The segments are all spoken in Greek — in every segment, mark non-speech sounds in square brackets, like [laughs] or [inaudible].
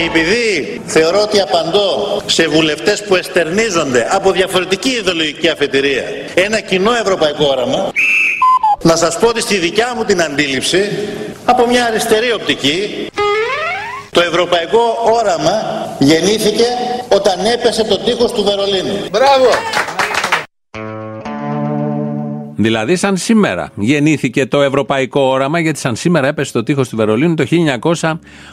Και επειδή θεωρώ ότι απαντώ σε βουλευτές που εστερνίζονται από διαφορετική ιδεολογική αφετηρία ένα κοινό ευρωπαϊκό όραμα, να σας πω ότι στη δικιά μου την αντίληψη, από μια αριστερή οπτική, το ευρωπαϊκό όραμα γεννήθηκε όταν έπεσε το τείχος του Βερολίνου. Μπράβο! Δηλαδή, σαν σήμερα γεννήθηκε το ευρωπαϊκό όραμα, γιατί σαν σήμερα έπεσε το τείχος του Βερολίνου το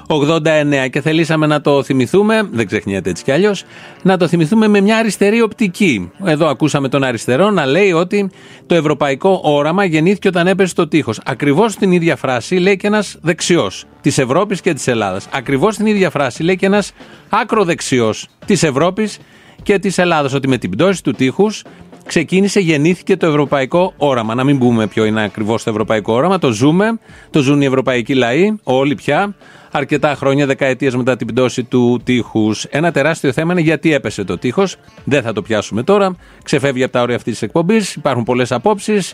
1989 και θελήσαμε να το θυμηθούμε, δεν ξεχνιέται έτσι κι αλλιώς, να το θυμηθούμε με μια αριστερή οπτική. Εδώ ακούσαμε τον αριστερό να λέει ότι το ευρωπαϊκό όραμα γεννήθηκε όταν έπεσε το τείχος. Ακριβώς την ίδια φράση λέει και ένας δεξιός της Ευρώπης και της Ελλάδας. Ακριβώς την ίδια φράση λέει και ένας άκροδεξιός της Ευρώπης και της Ελλάδας. Ότι με την πτώση του τείχους ξεκίνησε, γεννήθηκε το ευρωπαϊκό όραμα. Να μην πούμε ποιο είναι ακριβώς το ευρωπαϊκό όραμα. Το ζούμε, το ζουν οι ευρωπαϊκοί λαοί, όλοι πια, αρκετά χρόνια, δεκαετίες μετά την πτώση του τείχους. Ένα τεράστιο θέμα είναι γιατί έπεσε το τείχος. Δεν θα το πιάσουμε τώρα. Ξεφεύγει από τα όρια αυτής της εκπομπής. Υπάρχουν πολλές απόψεις.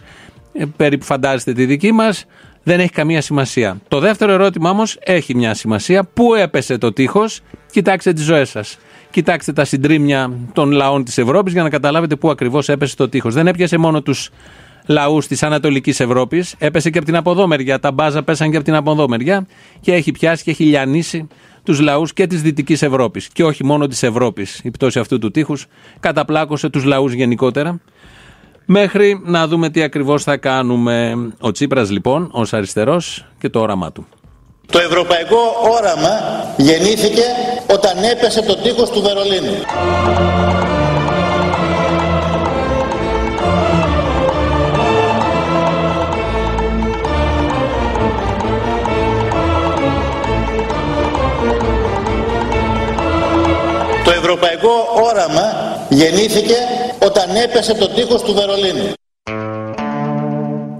Ε, περίπου φαντάζεστε τη δική μας. Δεν έχει καμία σημασία. Το δεύτερο ερώτημα όμως έχει μια σημασία. Πού έπεσε το τείχος, κοιτάξτε τις ζωές σας. Κοιτάξτε τα συντρίμια των λαών της Ευρώπης για να καταλάβετε πού ακριβώς έπεσε το τείχος. Δεν έπιασε μόνο τους λαούς της Ανατολικής Ευρώπης, έπεσε και από την αποδόμερια. Τα μπάζα πέσαν και από την αποδόμερια και έχει πιάσει και έχει λιανίσει τους λαούς και της Δυτικής Ευρώπης. Και όχι μόνο της Ευρώπης. Η πτώση αυτού του τείχους καταπλάκωσε τους λαούς γενικότερα. Μέχρι να δούμε τι ακριβώς θα κάνουμε. Ο Τσίπρας λοιπόν, ως αριστερός και το όραμά του. Το ευρωπαϊκό όραμα γεννήθηκε όταν έπεσε το τείχος του Βερολίνου. Το ευρωπαϊκό όραμα γεννήθηκε όταν έπεσε το τείχος του Βερολίνου.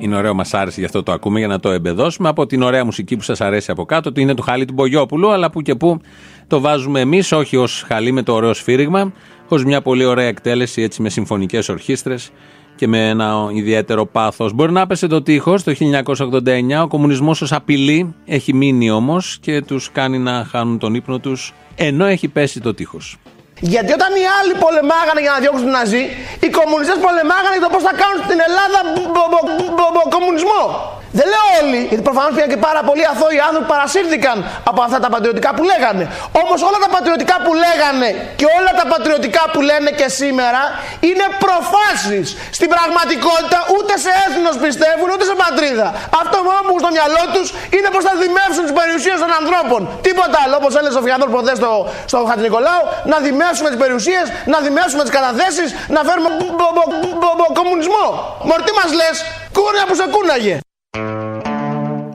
Είναι ωραίο, μας άρεσε γι' αυτό το ακούμε για να το εμπεδώσουμε. Από την ωραία μουσική που σας αρέσει από κάτω, ότι είναι του Χαλί του Μπογιόπουλου, αλλά που και που το βάζουμε εμείς, όχι ως Χαλί με το ωραίο σφύριγμα, ως μια πολύ ωραία εκτέλεση έτσι με συμφωνικές ορχήστρες και με ένα ιδιαίτερο πάθος. Μπορεί να πέσει το τείχος το 1989, ο κομμουνισμός ω απειλή έχει μείνει όμως και τους κάνει να χάνουν τον ύπνο τους, ενώ έχει πέσει το τείχος. Γιατί όταν οι άλλοι πολεμάγανε για να διώξουν τον Ναζί, οι κομμουνιστές πολεμάγανε για το πώς θα κάνουν στην Ελλάδα κομμουνισμό. Δεν λέω όλοι, γιατί προφανώς πήγαν και πάρα πολλοί αθώοι άνθρωποι που παρασύρθηκαν από αυτά τα πατριωτικά που λέγανε. Όμως όλα τα πατριωτικά που λέγανε και όλα τα πατριωτικά που λένε και σήμερα είναι προφάσεις. Στην πραγματικότητα ούτε σε έθνος πιστεύουν ούτε σε πατρίδα. Αυτό μόνο που στο μυαλό τους είναι πώ θα δημεύσουν τις περιουσίες των ανθρώπων. Τίποτα άλλο, όπως έλεγε ο Φιαδόρ ποτέ στο, στο Χατζηνικολάου, να δημεύσουμε τις περιουσίες, να δημεύσουμε τις καταθέσεις, να φέρουμε κομμουνισμό. Μορτί μας λες, κούρια που σε κούναγε.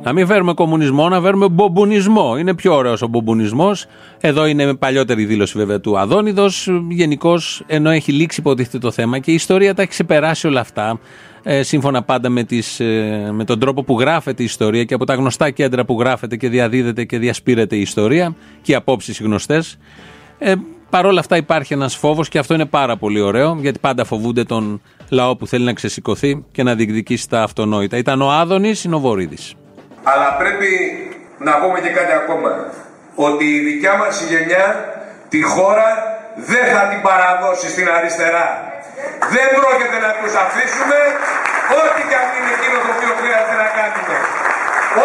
Να μην φέρουμε κομμουνισμό, να φέρουμε μπομπονισμό. Είναι πιο ωραίος ο μπομπονισμό. Εδώ είναι παλιότερη δήλωση βέβαια του Αδόνιδος. Γενικώς, ενώ έχει λήξει υποτίθεται το θέμα και η ιστορία τα έχει ξεπεράσει όλα αυτά. Ε, σύμφωνα πάντα με, τις, ε, με τον τρόπο που γράφεται η ιστορία και από τα γνωστά κέντρα που γράφεται και διαδίδεται και διασπείρεται η ιστορία και οι απόψεις γνωστές. Ε, Παρ' όλα αυτά υπάρχει ένας φόβος και αυτό είναι πάρα πολύ ωραίο, γιατί πάντα φοβούνται τον λαό που θέλει να ξεσηκωθεί και να διεκδικήσει τα αυτονόητα. Ήταν ο Άδωνης, είναι ο Βορύδης. Αλλά πρέπει να πούμε και κάτι ακόμα. Ότι η δικιά μας γενιά τη χώρα δεν θα την παραδώσει στην αριστερά. Δεν πρόκειται να τους αφήσουμε ό,τι και αν είναι εκείνο το οποίο χρειάζεται να κάνουμε.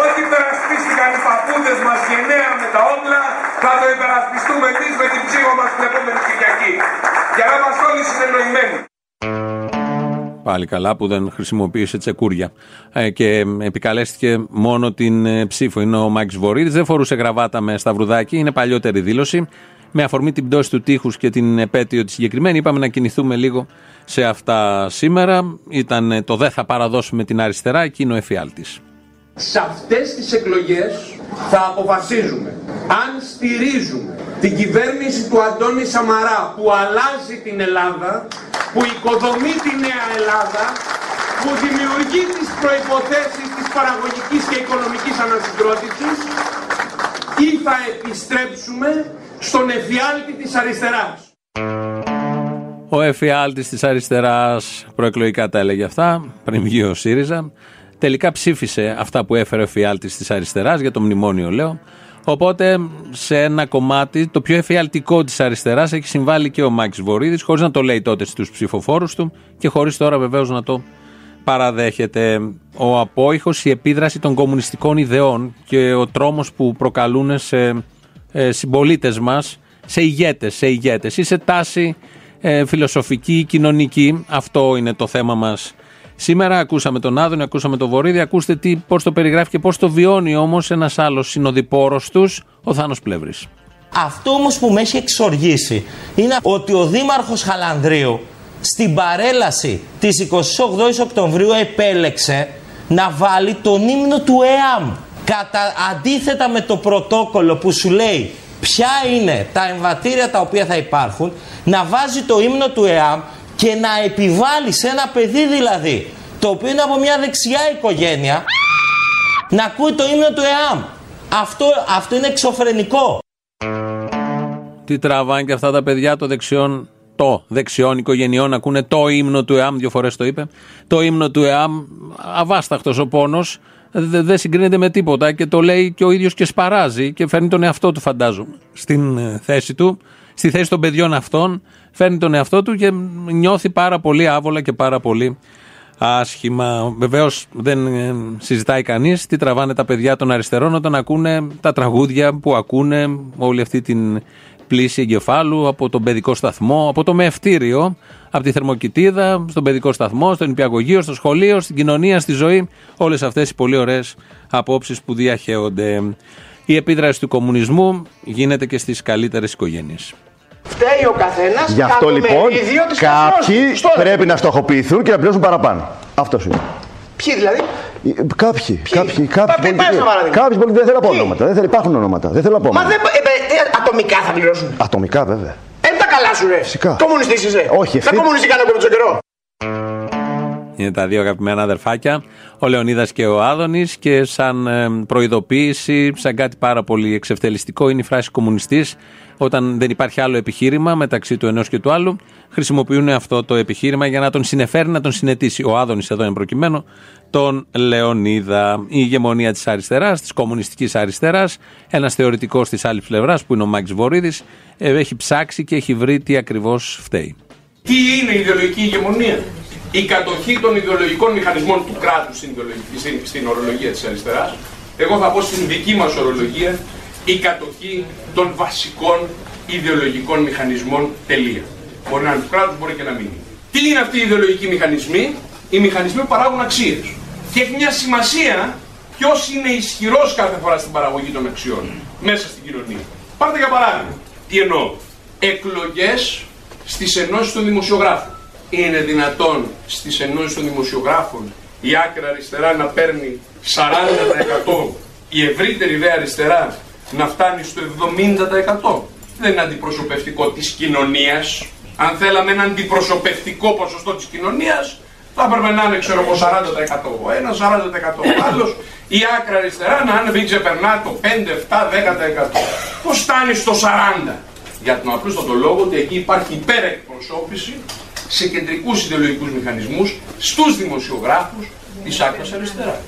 Ό,τι υπερασπίστηκαν οι παππούδες μας γενναία με τα όπλα, θα το υπερασπιστούμε εμείς με την ψύχο μας την επόμενη Κυριακή. Για να είμαστε όλοι συνεννοημένοι. Πάλι καλά που δεν χρησιμοποίησε τσεκούρια. Ε, και επικαλέστηκε μόνο την ε, ψήφο. Είναι ο Μάκη Βορύδης. Δεν φορούσε γραβάτα με σταυρουδάκι. Είναι παλιότερη δήλωση. Με αφορμή την πτώση του τείχους και την επέτειο τη συγκεκριμένη, είπαμε να κινηθούμε λίγο σε αυτά σήμερα. Ήταν το δεν θα παραδώσουμε την αριστερά, εκείνο εφιάλτης. Σε αυτές τις εκλογές θα αποφασίζουμε αν στηρίζουμε την κυβέρνηση του Αντώνη Σαμαρά που αλλάζει την Ελλάδα που οικοδομεί τη νέα Ελλάδα, που δημιουργεί τις προϋποθέσεις της παραγωγικής και οικονομικής ανασυγκρότησης ή θα επιστρέψουμε στον εφιάλτη της αριστεράς. Ο εφιάλτης της αριστεράς προεκλογικά τα έλεγε αυτά, πριν βγει ο ΣΥΡΙΖΑ. Τελικά ψήφισε αυτά που έφερε ο εφιάλτης της αριστεράς, για το μνημόνιο λέω, Οπότε σε ένα κομμάτι, το πιο εφιαλτικό της αριστεράς, έχει συμβάλει και ο Μάκης Βορύδης, χωρίς να το λέει τότε στους ψηφοφόρους του και χωρίς τώρα βεβαίως να το παραδέχεται. Ο απόϊχος, η επίδραση των κομμουνιστικών ιδεών και ο τρόμος που προκαλούν σε ε, συμπολίτες μας, σε ηγέτες, σε ηγέτες ή σε τάση ε, φιλοσοφική ή κοινωνική. Αυτό είναι το θέμα μας σήμερα. Ακούσαμε τον Άδωνη, ακούσαμε τον Βορύδη. Ακούστε τι, πώς το περιγράφει και πώς το βιώνει όμως ένας άλλος συνοδοιπόρος τους, ο Θάνος Πλεύρης. Αυτό όμως που με έχει εξοργήσει είναι ότι ο Δήμαρχος Χαλανδρίου στην παρέλαση της 28 Οκτωβρίου επέλεξε να βάλει τον ύμνο του ΕΑΜ. Κατα... Αντίθετα με το πρωτόκολλο που σου λέει ποια είναι τα εμβατήρια τα οποία θα υπάρχουν, να βάζει το ύμνο του ΕΑΜ και να επιβάλλεις σε ένα παιδί δηλαδή, το οποίο είναι από μια δεξιά οικογένεια, να ακούει το ύμνο του ΕΑΜ. Αυτό, αυτό είναι εξωφρενικό. Τι τραβάνε και αυτά τα παιδιά των δεξιών, το δεξιών οικογενειών ακούνε το ύμνο του ΕΑΜ, δύο φορές το είπε. Το ύμνο του ΕΑΜ, αβάσταχτος ο πόνος, δεν συγκρίνεται με τίποτα και το λέει και ο ίδιος και σπαράζει και φέρνει τον εαυτό του φαντάζομαι στην ε, θέση του, στη θέση των παιδιών αυτών φέρνει τον εαυτό του και νιώθει πάρα πολύ άβολα και πάρα πολύ άσχημα. Βεβαίως δεν ε, συζητάει κανείς τι τραβάνε τα παιδιά των αριστερών όταν ακούνε τα τραγούδια που ακούνε όλη αυτή την πλήση εγκεφάλου από τον παιδικό σταθμό, από το μεευτήριο, από τη θερμοκοιτίδα, στον παιδικό σταθμό, στον υπηαγωγείο, στο σχολείο, στην κοινωνία, στη ζωή. Όλες αυτές οι πολύ ωραίες απόψεις που διαχέονται. Η επίδραση του κομμουνισμού γίνεται και στις καλύτερες οικογένειες. Φταίει ο καθένας. Γι' αυτό λοιπόν κάποιοι πρέπει να στοχοποιηθούν και να πληρώσουν παραπάνω. Αυτός είναι. Ποιοι δηλαδή; Ε, κάποιοι. Κάποιοι. Κάποιοι. Κάποιοι πολιτικοί. Δεν θέλω να πω ονόματα. Δεν θέλω, υπάρχουν ονόματα. Δεν θέλω να πω. Μα δεν, ε, ε, ατομικά θα πληρώσουν. Ατομικά βέβαια. Ε, τα καλά σου ρε. Φυσικά. Κομμουνιστής είσαι. Όχι. Τα κομμουνιστή κάνω και με τον καιρό. Είναι τα δύο αγαπημένα αδερφάκια, ο Λεωνίδας και ο Άδωνης και σαν προειδοποίηση, σαν κάτι πάρα πολύ εξευτελιστικό είναι η φράση κομμουνιστής όταν δεν υπάρχει άλλο επιχείρημα μεταξύ του ενός και του άλλου χρησιμοποιούν αυτό το επιχείρημα για να τον συνεφέρει, να τον συνετίσει. Ο Άδωνης εδώ είναι προκειμένο τον Λεωνίδα. Η ηγεμονία της αριστεράς, της κομμουνιστικής αριστεράς, ένας θεωρητικός της άλλης πλευράς που είναι ο Μάκης Βορύδης, ε, έχει ψάξει και έχει βρει τι ακριβώς φταίει. Τι είναι η ιδεολογική ηγεμονία; Η κατοχή των ιδεολογικών μηχανισμών του κράτους στην, στην, στην ορολογία της αριστεράς, εγώ θα πω στην δική μας ορολογία, η κατοχή των βασικών ιδεολογικών μηχανισμών τελεία. Μπορεί να είναι του κράτους, μπορεί και να μην είναι. Τι είναι αυτοί οι ιδεολογικοί μηχανισμοί, οι μηχανισμοί που παράγουν αξίες. Και έχει μια σημασία ποιος είναι ισχυρός κάθε φορά στην παραγωγή των αξιών μέσα στην κοινωνία. Πάρτε για παράδειγμα, τι εννοώ; Εκλογές στις ενώσεις των δημοσιογράφων είναι δυνατόν στις ενώσεις των δημοσιογράφων η άκρα αριστερά να παίρνει 40% η ευρύτερη δε αριστερά να φτάνει στο 70% δεν είναι αντιπροσωπευτικό της κοινωνίας. Αν θέλαμε ένα αντιπροσωπευτικό ποσοστό της κοινωνίας θα έπρεπε να είναι ξέρω εγώ 40% ένα 40% ο άλλος η άκρα αριστερά να μην ξεπερνά το 5, 7, 10% πώς φτάνει στο 40% για τον απλούστατο λόγο ότι εκεί υπάρχει υπερεκπροσώπηση σε κεντρικούς ιδεολογικούς μηχανισμούς στους δημοσιογράφους της άκρας αριστεράς.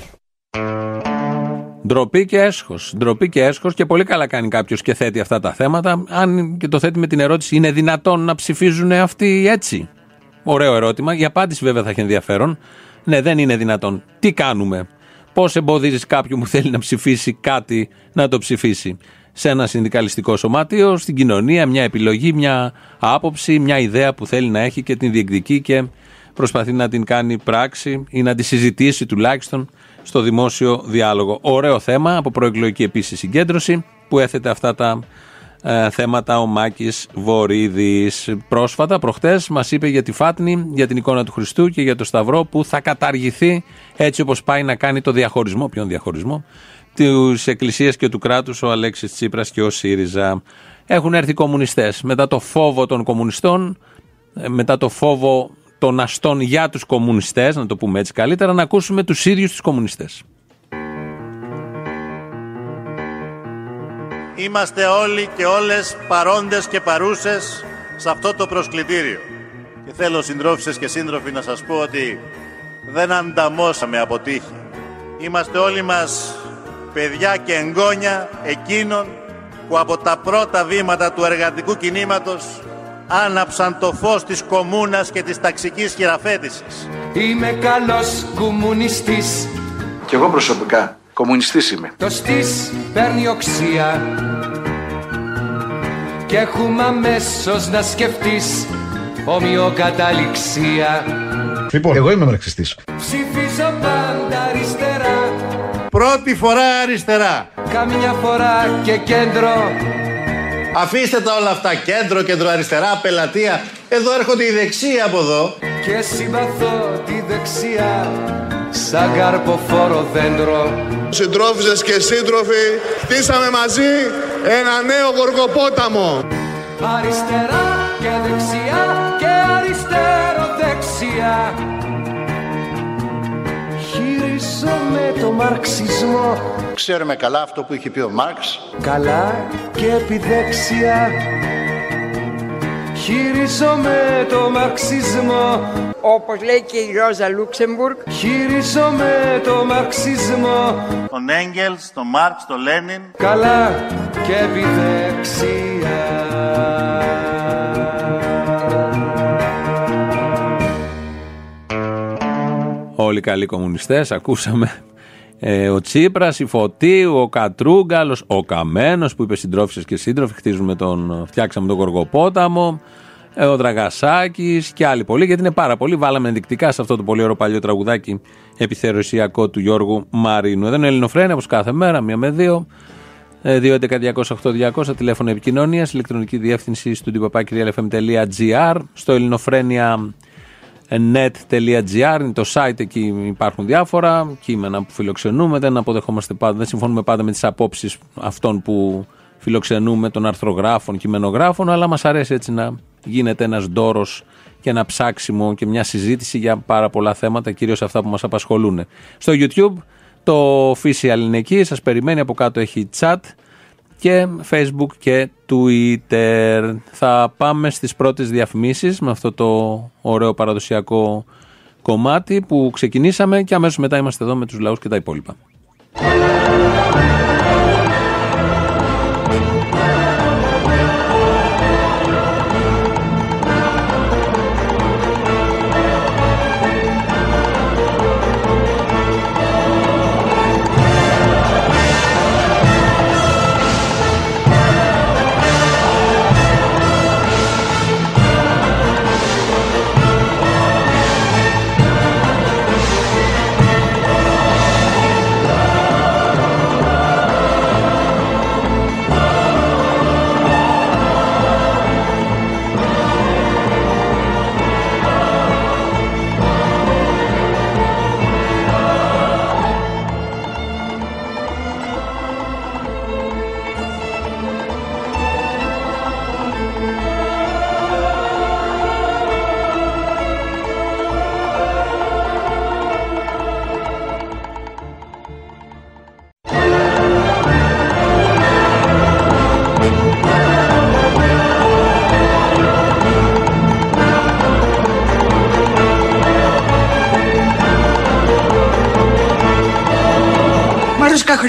Ντροπή και έσχος. Ντροπή και έσχος και πολύ καλά κάνει κάποιος και θέτει αυτά τα θέματα. Αν και το θέτει με την ερώτηση, είναι δυνατόν να ψηφίζουν αυτοί έτσι; Ωραίο ερώτημα. Η απάντηση βέβαια θα έχει ενδιαφέρον. Ναι, δεν είναι δυνατόν. Τι κάνουμε; Πώς εμποδίζεις κάποιον που θέλει να ψηφίσει κάτι να το ψηφίσει; Σε ένα συνδικαλιστικό σωμάτιο, στην κοινωνία, μια επιλογή, μια άποψη, μια ιδέα που θέλει να έχει και την διεκδικεί και προσπαθεί να την κάνει πράξη ή να τη συζητήσει τουλάχιστον στο δημόσιο διάλογο. Ωραίο θέμα, από προεκλογική επίσης συγκέντρωση, που έθετε αυτά τα ε, θέματα ο Μάκης Βορύδης. Πρόσφατα, προχτές, μας είπε για τη Φάτνη, για την εικόνα του Χριστού και για το Σταυρό που θα καταργηθεί έτσι όπως πάει να κάνει το διαχωρισμό. Ποιον διαχωρισμό, τη Εκκλησία και του κράτους, ο Αλέξης Τσίπρας και ο ΣΥΡΙΖΑ. Έχουν έρθει οι κομμουνιστές. Μετά το φόβο των κομμουνιστών, ε, μετά το φόβο των αστών για τους κομμουνιστές, να το πούμε έτσι καλύτερα, να ακούσουμε τους ίδιους τους κομμουνιστές. Είμαστε όλοι και όλες παρόντες και παρούσες σε αυτό το προσκλητήριο. Και θέλω συντρόφισσες και σύντροφοι να σας πω ότι δεν ανταμώσαμε από τύχη. Είμαστε όλοι μας παιδιά και εγγόνια εκείνων που από τα πρώτα βήματα του εργατικού κινήματος άναψαν το φως της κομμούνας και της ταξικής χειραφέτησης. Είμαι καλός κομμουνιστής Κι εγώ προσωπικά κομμουνιστής είμαι. Το στής παίρνει οξία Και έχουμε αμέσως να σκεφτείς Ομοιοκαταληξία Λοιπόν, εγώ είμαι μαρξιστής. Ψηφίζω πάντα αριστερά Πρώτη φορά αριστερά. Καμιά φορά και κέντρο Αφήστε τα όλα αυτά. Κέντρο, κέντρο-αριστερά, πελατεία. Εδώ έρχονται οι δεξιοί από εδώ. Και συμπαθώ τη δεξιά Σαν καρποφόρο δέντρο Συντρόφισσες και σύντροφοι, χτίσαμε μαζί ένα νέο γοργοπόταμο. Αριστερά και δεξιά Χειρίζομαι το μαρξισμό Ξέρουμε καλά αυτό που είχε πει ο Μάρξ. Καλά και επιδέξια Χειρίζομαι το μαρξισμό όπως λέει και η Ρόζα Λούξεμπουργκ. Χειρίζομαι το μαρξισμό Τον Έγγελς, τον Μάρξ, τον Λένιν. Καλά και επιδέξια Όλοι καλοί κομμουνιστές, ακούσαμε ε, ο Τσίπρας, η Φωτίου, ο Κατρούγκαλος, ο Καμένος που είπε συντρόφισσες και σύντροφοι, χτίζουμε τον, φτιάξαμε τον Γοργοπόταμο, ε, ο Δραγασάκης και άλλοι πολλοί, γιατί είναι πάρα πολλοί. Βάλαμε ενδεικτικά σε αυτό το πολύ ωραίο παλιό τραγουδάκι επιθερωσιακό του Γιώργου Μαρίνου. Εδώ είναι Ελληνοφρένια, όπως κάθε μέρα, μία με δύο. Ε, 2.11.208.200 τηλέφωνο επικοινωνίας, ηλεκτρονική διεύθυνση στο τυποπάκυριαλfm.gr, στο ελληνοφρένια net.gr είναι το site, εκεί υπάρχουν διάφορα κείμενα που φιλοξενούμε. Δεν αποδεχόμαστε πάντα, δεν συμφωνούμε πάντα με τις απόψεις αυτών που φιλοξενούμε, των αρθρογράφων, κειμενογράφων, αλλά μας αρέσει έτσι να γίνεται ένας ντόρος και ένα ψάξιμο και μια συζήτηση για πάρα πολλά θέματα, κυρίως αυτά που μας απασχολούν. Στο YouTube το official είναι εκεί, σας περιμένει, από κάτω έχει chat και Facebook και Twitter. Θα πάμε στις πρώτες διαφημίσεις με αυτό το ωραίο παραδοσιακό κομμάτι που ξεκινήσαμε και αμέσως μετά είμαστε εδώ με τους λαούς και τα υπόλοιπα.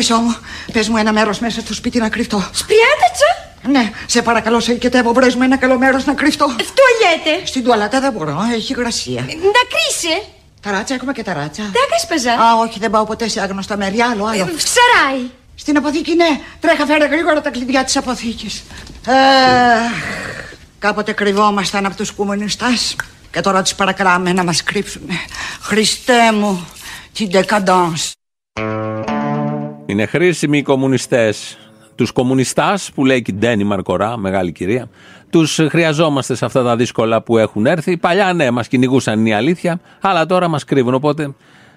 Μαρούσκα χρυσό μου, πες μου ένα μέρος μέσα στο σπίτι να κρυφτώ. Σπριάτατσα! Ναι, σε παρακαλώ, σε οικετεύω, βρες μου ένα καλό μέρος να κρυφτώ. Τουαλιέτε! Στην τουαλέτα δεν μπορώ, έχει υγρασία. Να κρύσε! Ταράτσα, έχουμε και ταράτσα. Τάκασπαζα! Α, όχι, δεν πάω ποτέ σε άγνωστα μέρη, άλλο, άλλο. Ε, Ψαράει! Στην αποθήκη, ναι. Τρέχα, φέρε γρήγορα τα κλειδιά της αποθήκης. Αχ, κάποτε κρυβόμασταν από τους κομμουνιστάς και τώρα τους παρακαλάμε να μας κρύψουν. Χριστέ μου, την decadence. Είναι χρήσιμοι οι κομμουνιστές. Τους κομμουνιστάς που λέει και η Ντένι Μαρκορά, μεγάλη κυρία, τους χρειαζόμαστε σε αυτά τα δύσκολα που έχουν έρθει. Παλιά, ναι, μας κυνηγούσαν είναι η αλήθεια, αλλά τώρα μας κρύβουν. Οπότε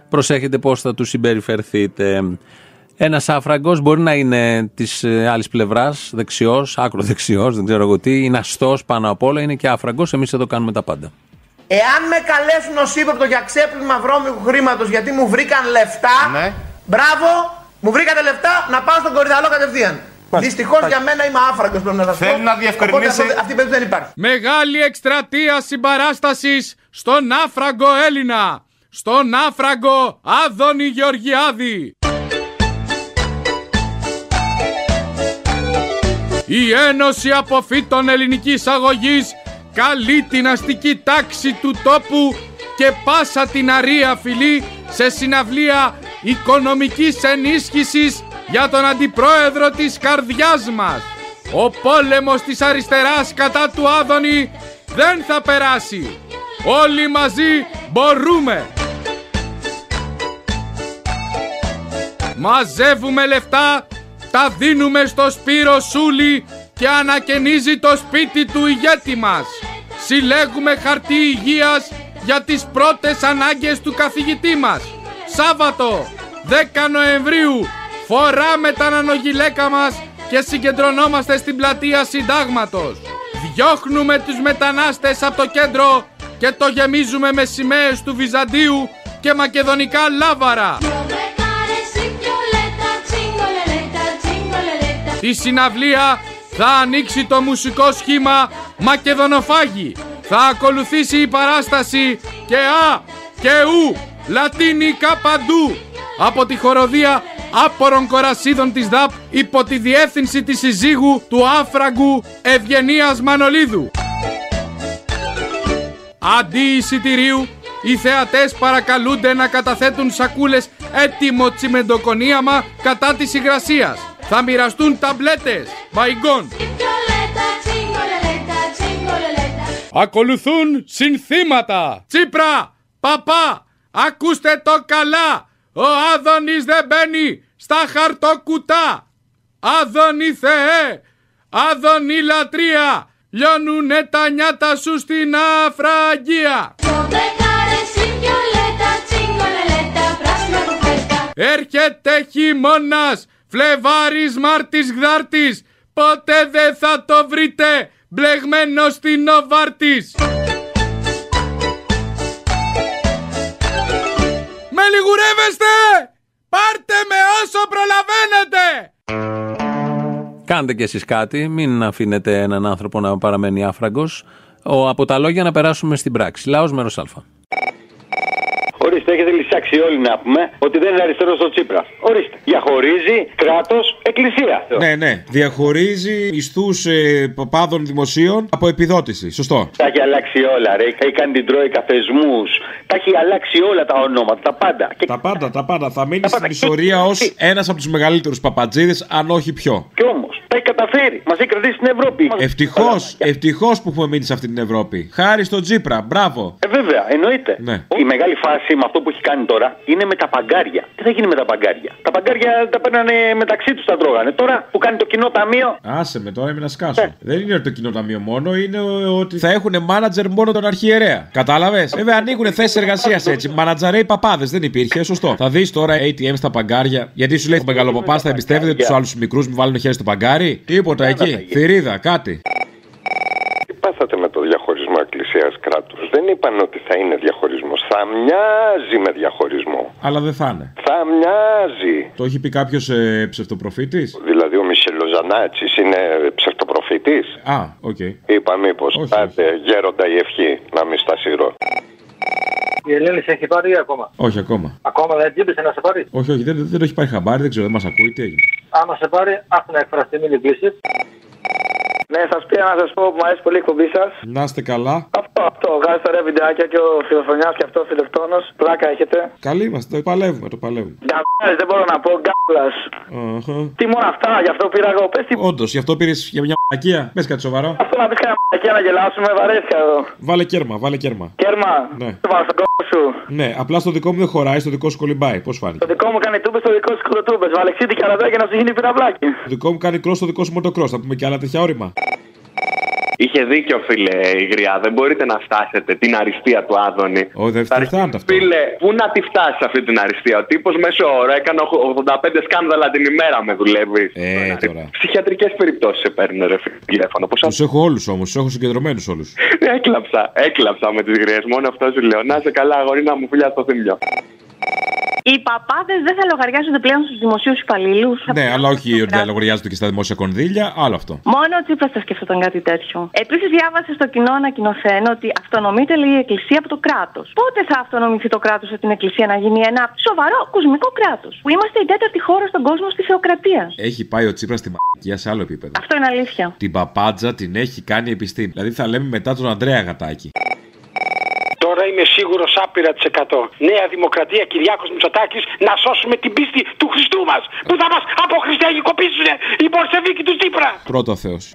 προσέχετε πώς θα τους συμπεριφερθείτε. Ένας άφραγκος μπορεί να είναι της άλλης πλευράς, δεξιός, άκρο δεξιός, δεν ξέρω εγώ τι, είναι αστός πάνω απ' όλα, είναι και άφραγκος. Εμείς εδώ κάνουμε τα πάντα. Εάν με καλέσουν ως ύποπτο για ξέπλυμα βρώμικου χρήματος γιατί μου βρήκαν λεφτά, Ναι. μπράβο, μου βρήκατε λεφτά να πάω στον κορυδαλό κατευθείαν. Δυστυχώς για μένα είμαι άφραγκος πρέπει να σας πω. Θέλει να διευκρινίσει- Οπότε αυτό- αυτή η περίπτωση δεν υπάρχει. Μεγάλη εκστρατεία συμπαράστασης στον άφραγκο Έλληνα, στον άφραγκο Άδωνη Γεωργιάδη. Η Ένωση Αποφύτων Ελληνικής Αγωγής καλεί την αστική τάξη του τόπου και πάσα την αρία φυλή σε συναυλία οικονομικής ενίσχυσης για τον αντιπρόεδρο της καρδιάς μας. Ο πόλεμος της αριστεράς κατά του Άδωνη δεν θα περάσει. Όλοι μαζί μπορούμε. Μαζεύουμε λεφτά, τα δίνουμε στο Σπύρο Σούλη και ανακαινίζει το σπίτι του ηγέτη μας. Συλλέγουμε χαρτί υγείας για τις πρώτες ανάγκες του καθηγητή μας. Σάββατο, 10 Νοεμβρίου, φοράμε τα νανογιλέκα μας και συγκεντρωνόμαστε στην πλατεία Συντάγματος. Διώχνουμε τους μετανάστες από το κέντρο και το γεμίζουμε με σημαίες του Βυζαντίου και μακεδονικά λάβαρα. Τη συναυλία θα ανοίξει το μουσικό σχήμα Μακεδονοφάγη. Θα ακολουθήσει η παράσταση και Α και Ου Λατίνικα παντού από τη χοροδία άπορων κορασίδων της ΔΑΠ υπό τη διεύθυνση της συζύγου του άφραγκου Ευγενίας Μανολίδου. Αντί εισιτηρίου, οι θεατές παρακαλούνται να καταθέτουν σακούλες έτοιμο τσιμεντοκονίαμα κατά της υγρασίας. Θα μοιραστούν ταμπλέτες. Μπαϊγκόν. Ακολουθούν συνθήματα. Τσίπρα, παπά, ακούστε το καλά. Ο Άδωνης δεν μπαίνει στα χαρτοκουτά. Άδωνη Θεέ, Άδωνη λατρεία, λιώνουνε τα νιάτα σου στην αφραγία. Έρχεται χειμώνας, Φλεβάρης, Μάρτης, Γδάρτης, ποτέ δεν θα το βρείτε μπλεγμένο στην Νοβάρτης. Με λιγουρεύεστε! Πάρτε με όσο προλαβαίνετε! Κάντε κι εσείς κάτι, μην αφήνετε έναν άνθρωπο να παραμένει άφραγκος. Ο, από τα λόγια να περάσουμε στην πράξη. Λαός μέρος Α. Ορίστε, έχετε λησάξει όλοι να πούμε ότι δεν είναι αριστερός ο Τσίπρας. Ορίστε. Διαχωρίζει κράτος, εκκλησία. Ναι, ναι. Διαχωρίζει ιστούς ε, παπάδων δημοσίων από επιδότηση. Σωστό. Τα έχει αλλάξει όλα, ρε. Έχει κάνει την Τρόικα θεσμούς. Τα έχει αλλάξει όλα τα ονόματα, τα πάντα. Και... Τα πάντα, τα πάντα. Θα μείνει στην ιστορία ως ένας από τους μεγαλύτερους παπατζίδες, αν όχι πιο. Κι όμως, τα έχει καταφέρει. Μας έχει κρατήσει στην Ευρώπη. Ευτυχώς, ευτυχώς που έχουμε μείνει σε αυτή την Ευρώπη. Χάρη στον Τσίπρα, μπράβο. Ε, βέβαια, εννοείται. Ναι. Η μεγάλη φάση με αυτό που έχει κάνει τώρα είναι με τα παγκάρια. Τι θα γίνει με τα παγκάρια; Τα παγκάρια τα παίρνανε μεταξύ τους τα τρώγανε. Τώρα που κάνει το κοινό ταμείο. Άσε με τώρα, είμαι να σκάσω. Δεν είναι το κοινό ταμείο μόνο, είναι ότι θα έχουν μάνατζερ μόνο τον αρχιερέα. Κατάλαβες; Βέβαια ανοίγουν θέσεις εργασίας έτσι. Μάνατζαρέοι παπάδες δεν υπήρχε, σωστό. Θα δεις τώρα ATM στα παγκάρια. Γιατί σου λέει ο μεγαλοπαπάς θα εμπιστεύεται τους άλλους μικρούς, μην βάλουν χέρι στο παγκάρι; Τίποτα εκεί. Θηρίδα, κάτι. Τι πάθατε με το διαχωρισμό εκκλησία-κράτου. Δεν είπαν ότι θα είναι διαχωρισμός. Θα μοιάζει με διαχωρισμό. Αλλά δεν θα είναι. Θα μοιάζει. Το έχει πει κάποιος ε, ψευτοπροφήτης; Δηλαδή ο Μισελοζανάτσι είναι ψευτοπροφήτης; Α, οκ. Okay. Είπα μήπω. Άντε, γέροντα η ευχή να μην στασιρώ. Η Ελένης σε έχει πάρει ή ακόμα; Όχι ακόμα. Ακόμα δεν τζίμπησε να σε πάρει; Όχι, όχι, δεν, δεν το έχει πάρει χαμπάρι, δεν ξέρω, δεν μας ακούει, τι έγινε. Άμα σε πάρει, άφηνα να εκφραστεί, μην την κλείσεις. Ναι, σας πήρα να σας πω που μου αρέσει πολύ η εκπομπή σας. Να είστε καλά. Αυτό, αυτό. Βγάζει τώρα βιντεάκια και ο φιλοφωνιάς και αυτό ο φιλοκτόνος. Πλάκα έχετε. Καλή είμαστε, το παλεύουμε, το παλεύουμε. Γκαμπάρες, δεν μπορώ να πω, γκάμπλας. Uh-huh. Τι μόνο αυτά, γι' αυτό πήρα εγώ. Πες τι. Όντως, γι' αυτό πήρες για μια μαλακία. Πες κάτι σοβαρό. Αυτό να πεις κανένα μαλακία να γελάσουμε, βαρέθηκα εδώ. Βάλε κέρμα, βάλε κέρμα. Κέρμα. Ναι. Το βάλω στον κόμμα σου. Ναι, απλά στο δικό μου δεν χωράει, στο δικό σου κολυμπάει. Πώς φάνηκε; Το δικό μου κάνει τούμπε, το δικό σου κολοτούμπε. Βαλεξίτη και αραδάκια να σου γίνει πυραυλάκι. Το δικό μου κάνει κρό, το δικό σου μοτοκρό. Θα πούμε και άλλα τέτοια όρημα. Είχε δίκιο, φίλε Ιγριά. Δεν μπορείτε να φτάσετε την αριστεία του Άδωνη. Όχι, δεν φτάνει αυτό. Φίλε, πού να τη φτάσει αυτή την αριστεία; Ο τύπος μέσω όρο έκανε 85 σκάνδαλα την ημέρα με δουλεύει. Ε, τώρα. Ψυχιατρικές περιπτώσεις σε παίρνουν, ρε φίλε τηλέφωνο. Τους έχω όλους όμως, τους έχω συγκεντρωμένους όλους. [laughs] έκλαψα, έκλαψα με τις γριές. Μόνο αυτός σου λέω. Να είσαι καλά, αγορίνα μου, φιλιάς στο θύμιο. Οι παπάδες δεν θα λογαριάζονται πλέον στους δημοσίους υπαλλήλους. Ναι, αλλά όχι ότι δεν λογαριάζονται και στα δημόσια κονδύλια, άλλο αυτό. Μόνο ο Τσίπρας θα σκεφτόταν κάτι τέτοιο. Επίσης, διάβασε στο κοινό ανακοινωθέν ότι αυτονομείται λέει, η Εκκλησία από το κράτος. Πότε θα αυτονομηθεί το κράτος από την Εκκλησία να γίνει ένα σοβαρό κοσμικό κράτος, που είμαστε η τέταρτη χώρα στον κόσμο στη θεοκρατία; Έχει πάει ο Τσίπρας στη μαγεία σε άλλο επίπεδο. Αυτό είναι αλήθεια. Την παπάντζα την έχει κάνει επιστήμη. Δηλαδή θα λέμε μετά τον Αντρέα Γατάκη. Τώρα είμαι σίγουρος άπειρα της 100. Νέα Δημοκρατία, Κυριάκος Μητσοτάκης, να σώσουμε την πίστη του Χριστού μας. Που θα μας αποχριστιανικοποιήσουν οι Μπορσεβίκοι του Τσίπρα. Πρώτο Θεός.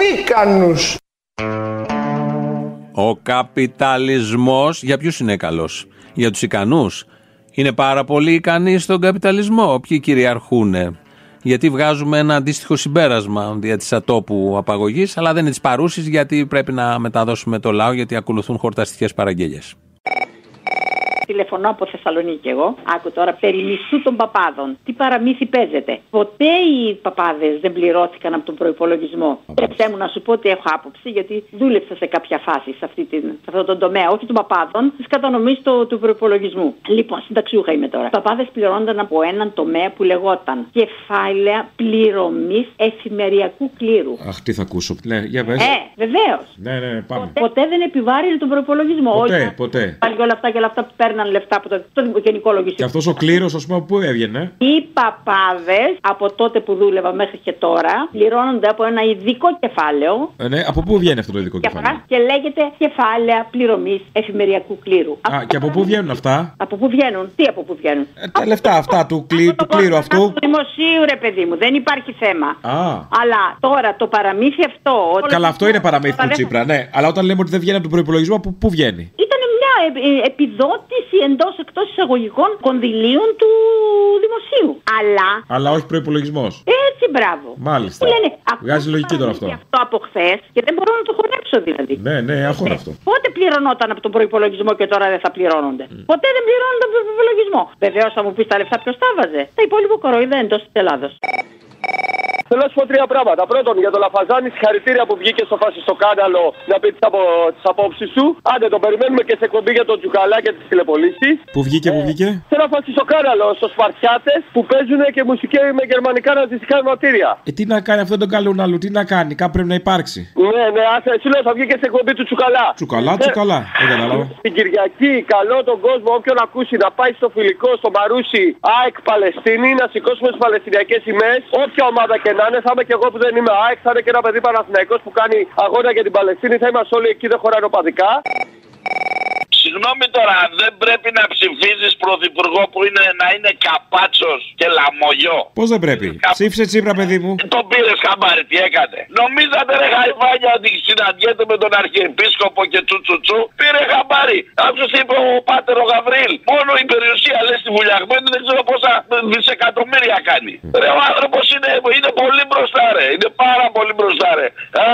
Ανίκανους. Ο καπιταλισμός για ποιους είναι καλός; Για τους ικανούς. Είναι πάρα πολύ ικανοί στον καπιταλισμό. Ποιοι κυριαρχούν. Γιατί βγάζουμε ένα αντίστοιχο συμπέρασμα δια της ατόπου απαγωγής, αλλά δεν είναι της παρούσης γιατί πρέπει να μεταδώσουμε το λαό γιατί ακολουθούν χορταστικές παραγγέλιες. Τηλεφωνώ από Θεσσαλονίκη εγώ. Άκου τώρα περί μισθού των παπάδων. Τι παραμύθι παίζεται. Ποτέ οι παπάδες δεν πληρώθηκαν από τον προπολογισμό. Πρέπει μου να σου πω ότι έχω άποψη γιατί δούλεψα σε κάποια φάση σε, αυτή την, σε αυτό τον τομέα. Όχι των παπάδων, της κατανομής του προπολογισμού. Λοιπόν, συνταξιούχα είμαι τώρα. Οι παπάδες πληρώνονταν από έναν τομέα που λεγόταν κεφάλαια πληρωμής εφημεριακού κλήρου. Αχ, τι θα ακούσω. Ναι, για πες. Ε, βεβαίως. Ναι, ναι, πάμε. Ποτέ δεν επιβάρυνε τον προπολογισμό. Ποτέ, ποτέ. Πάλι και όλα αυτά και όλα αυτά που παίρναν λεφτά από το, το γενικό Και λογιστικό. αυτός ο κλήρος, ας πούμε, πού έβγαινε; Οι παπάδες από τότε που δούλευα μέχρι και τώρα πληρώνονται από ένα ειδικό κεφάλαιο Ε, ναι, από πού βγαίνει αυτό το ειδικό κεφάλαιο; και λέγεται κεφάλαια πληρωμής εφημεριακού κλήρου. Α, και από πού βγαίνουν αυτά; Από πού βγαίνουν, τι από πού βγαίνουν; Ε, τα λεφτά αυτά του, κλή, του κλήρου αυτού. Του δημοσίου ρε παιδί μου, δεν υπάρχει θέμα. Α. Αλλά τώρα το παραμύθι αυτό. Καλά, αυτό είναι παραμύθι του Τσίπρα, ναι. Αλλά όταν λέμε ότι δεν βγαίνει από τον προπολογισμό, από πού βγαίνει; Ήταν μια ε- ε- επιδότηση εντός εκτός εισαγωγικών κονδυλίων του δημοσίου. Αλλά. Αλλά όχι προπολογισμό. Έτσι, μπράβο. Μάλιστα. Που λένε, Βγάζει λογική τώρα αυτό. αυτό από χθες και δεν μπορώ να το χωνέψω δηλαδή. Ναι, ναι, αγχώνα αυτό. Πότε πληρωνόταν από τον προπολογισμό και τώρα δεν θα πληρώνονται; Ποτέ δεν πληρώνονται από τον προπολογισμό. Βεβαίως θα μου πεις τα λεφτά ποιος τα βάζε. Τα υπόλοιπα κοροϊδά εντός της Ελλάδα. Θέλω να σου πω τρία πράγματα. Πρώτον, για το Λαφαζάνη, συγχαρητήρια που βγήκε στο φασιστοκάναλο να πει τις απο... απόψεις σου. Άντε, το περιμένουμε και σε εκπομπή για τον Τζουκαλά και τις τηλεπολίσεις. Πού βγήκε, πού βγήκε; Σε ένα φασιστοκάναλο στου Σπαρτιάτες που παίζουν και μουσική με γερμανικά ναζιστικά ενωτήρια. Ε, τι να κάνει αυτό τον καλούν αλλού, τι να κάνει, κάπου πρέπει να υπάρξει. Ναι, ναι, άσε, σου λέω θα βγει και σε εκπομπή του Τσουκαλά. Τσουκαλά, Ε, τσουκαλά. Δεν κατάλαβα. Την Κυριακή, καλό τον κόσμο, όποιον ακούσει να πάει στο φιλικό, στο Μαρούσι, ΑΕΚ Παλαιστίνη, να σηκώσουμε τις Παλαιστινιακές σημαίες. Όποια ομάδα και να είναι, θα είμαι και εγώ που δεν είμαι ΑΕΚ, θα είναι και ένα παιδί Παναθηναϊκός που κάνει αγώνα για την Παλαιστίνη, θα είμαστε όλοι εκεί, δεν χωράνε οπαδικά. Συγγνώμη τώρα, δεν πρέπει να ψηφίζεις πρωθυπουργό που είναι να είναι καπάτσος και λαμογιό. Πώς δεν πρέπει; Ψήφισε τσίπρα, παιδί μου. Τον πήρες χαμπάρι, τι έκανε. Νομίζατε ρε χαϊφάνια ότι συναντιέται με τον Αρχιεπίσκοπο και τσουτσουτσου. Πήρε χαμπάρι. Αυτό είπε ο Πάτερ ο Γαβρίλ. Μόνο η περιουσία λες στη βουλιαγμένη δεν ξέρω πόσα δισεκατομμύρια κάνει. Ρε ο άνθρωπος είναι, είναι πολύ μπροστά, ρε. Είναι πάρα πολύ μπροστά, ρε.